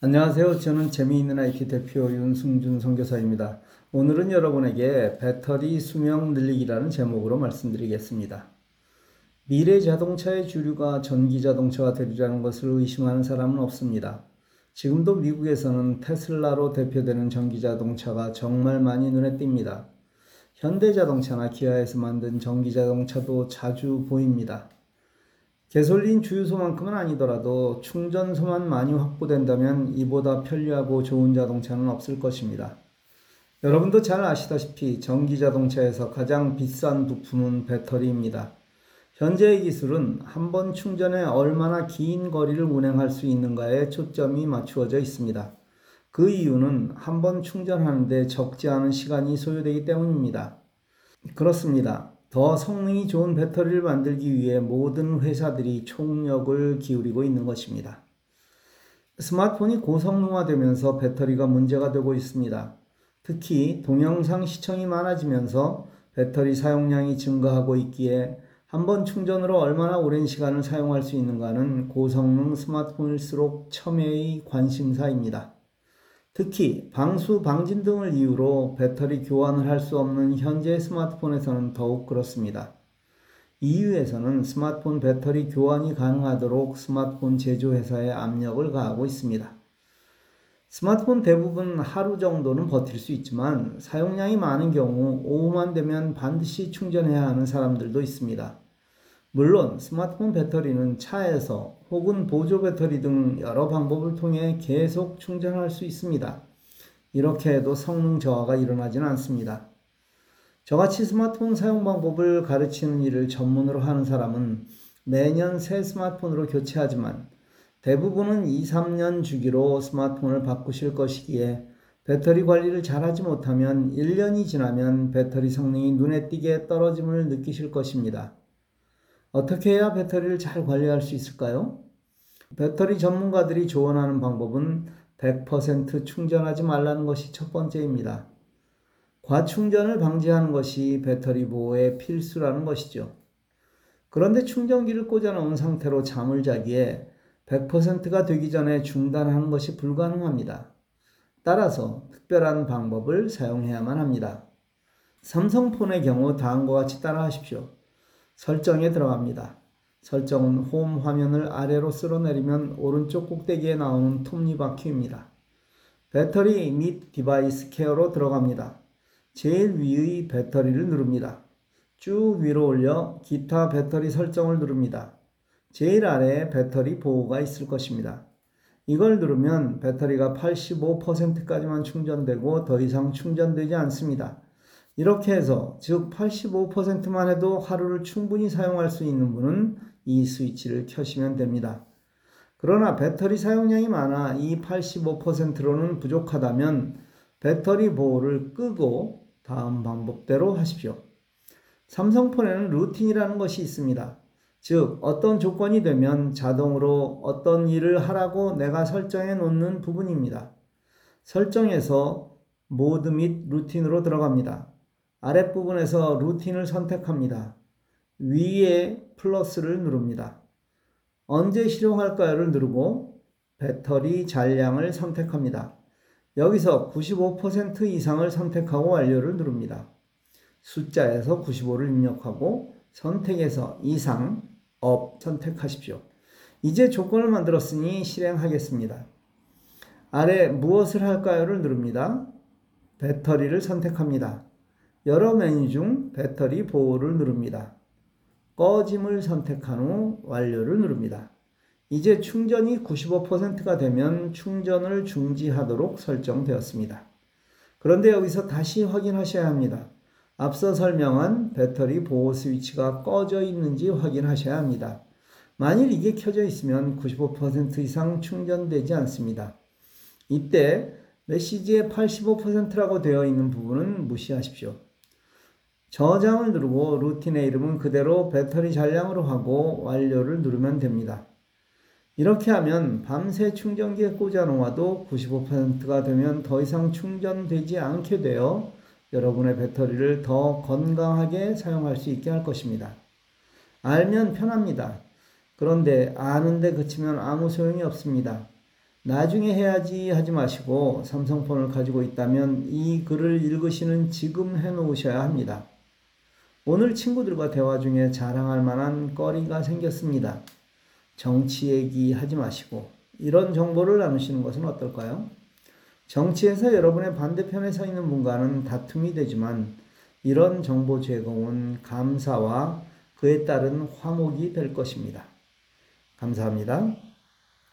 안녕하세요. 저는 재미있는 IT 대표 윤승준 선교사입니다. 오늘은 여러분에게 배터리 수명 늘리기라는 제목으로 말씀드리겠습니다. 미래 자동차의 주류가 전기 자동차가 되리라는 것을 의심하는 사람은 없습니다. 지금도 미국에서는 테슬라로 대표되는 전기 자동차가 정말 많이 눈에 띕니다. 현대 자동차나 기아에서 만든 전기 자동차도 자주 보입니다. 개솔린 주유소만큼은 아니더라도 충전소만 많이 확보된다면 이보다 편리하고 좋은 자동차는 없을 것입니다. 여러분도 잘 아시다시피 전기 자동차에서 가장 비싼 부품은 배터리입니다. 현재의 기술은 한 번 충전에 얼마나 긴 거리를 운행할 수 있는가에 초점이 맞추어져 있습니다. 그 이유는 한 번 충전하는데 적지 않은 시간이 소요되기 때문입니다. 그렇습니다. 더 성능이 좋은 배터리를 만들기 위해 모든 회사들이 총력을 기울이고 있는 것입니다. 스마트폰이 고성능화되면서 배터리가 문제가 되고 있습니다. 특히 동영상 시청이 많아지면서 배터리 사용량이 증가하고 있기에 한 번 충전으로 얼마나 오랜 시간을 사용할 수 있는가는 고성능 스마트폰일수록 첨예의 관심사입니다. 특히 방수 방진 등을 이유로 배터리 교환을 할 수 없는 현재 스마트폰에서는 더욱 그렇습니다. EU에서는 스마트폰 배터리 교환이 가능하도록 스마트폰 제조회사에 압력을 가하고 있습니다. 스마트폰 대부분 하루 정도는 버틸 수 있지만 사용량이 많은 경우 오후만 되면 반드시 충전해야 하는 사람들도 있습니다. 물론 스마트폰 배터리는 차에서 혹은 보조 배터리 등 여러 방법을 통해 계속 충전할 수 있습니다. 이렇게 해도 성능 저하가 일어나지는 않습니다. 저같이 스마트폰 사용 방법을 가르치는 일을 전문으로 하는 사람은 매년 새 스마트폰으로 교체하지만 대부분은 2, 3년 주기로 스마트폰을 바꾸실 것이기에 배터리 관리를 잘하지 못하면 1년이 지나면 배터리 성능이 눈에 띄게 떨어짐을 느끼실 것입니다. 어떻게 해야 배터리를 잘 관리할 수 있을까요? 배터리 전문가들이 조언하는 방법은 100% 충전하지 말라는 것이 첫 번째입니다. 과충전을 방지하는 것이 배터리 보호의 필수라는 것이죠. 그런데 충전기를 꽂아 놓은 상태로 잠을 자기에 100%가 되기 전에 중단하는 것이 불가능합니다. 따라서 특별한 방법을 사용해야만 합니다. 삼성폰의 경우 다음과 같이 따라 하십시오. 설정에 들어갑니다. 설정은 홈 화면을 아래로 쓸어내리면 오른쪽 꼭대기에 나오는 톱니바퀴입니다. 배터리 및 device care로 들어갑니다. 제일 위의 배터리를 누릅니다. 쭉 위로 올려 기타 배터리 설정을 누릅니다. 제일 아래에 배터리 보호가 있을 것입니다. 이걸 누르면 배터리가 85%까지만 충전되고 더 이상 충전되지 않습니다. 이렇게 해서 즉 85%만 해도 하루를 충분히 사용할 수 있는 분은 이 스위치를 켜시면 됩니다. 그러나 배터리 사용량이 많아 이 85%로는 부족하다면 배터리 보호를 끄고 다음 방법대로 하십시오. 삼성폰에는 루틴이라는 것이 있습니다. 즉, 어떤 조건이 되면 자동으로 어떤 일을 하라고 내가 설정해 놓는 부분입니다. 설정에서 모드 및 루틴으로 들어갑니다. 아랫부분에서 루틴을 선택합니다. 위에 플러스를 누릅니다. 언제 실행할까요를 누르고 배터리 잔량을 선택합니다. 여기서 95% 이상을 선택하고 완료를 누릅니다. 숫자에서 95를 입력하고 선택에서 이상, 업 선택하십시오. 이제 조건을 만들었으니 실행하겠습니다. 아래 무엇을 할까요를 누릅니다. 배터리를 선택합니다. 여러 메뉴 중 배터리 보호를 누릅니다. 꺼짐을 선택한 후 완료를 누릅니다. 이제 충전이 95%가 되면 충전을 중지하도록 설정되었습니다. 그런데 여기서 다시 확인하셔야 합니다. 앞서 설명한 배터리 보호 스위치가 꺼져 있는지 확인하셔야 합니다. 만일 이게 켜져 있으면 95% 이상 충전되지 않습니다. 이때 메시지에 85%라고 되어 있는 부분은 무시하십시오. 저장을 누르고 루틴의 이름은 그대로 배터리 잔량으로 하고 완료를 누르면 됩니다. 이렇게 하면 밤새 충전기에 꽂아 놓아도 95%가 되면 더 이상 충전되지 않게 되어 여러분의 배터리를 더 건강하게 사용할 수 있게 할 것입니다. 알면 편합니다. 그런데 아는데 그치면 아무 소용이 없습니다. 나중에 해야지 하지 마시고 삼성폰을 가지고 있다면 이 글을 읽으시는 지금 해놓으셔야 합니다. 오늘 친구들과 대화 중에 자랑할 만한 거리가 생겼습니다. 정치 얘기 하지 마시고 이런 정보를 나누시는 것은 어떨까요? 정치에서 여러분의 반대편에 서 있는 분과는 다툼이 되지만 이런 정보 제공은 감사와 그에 따른 화목이 될 것입니다. 감사합니다.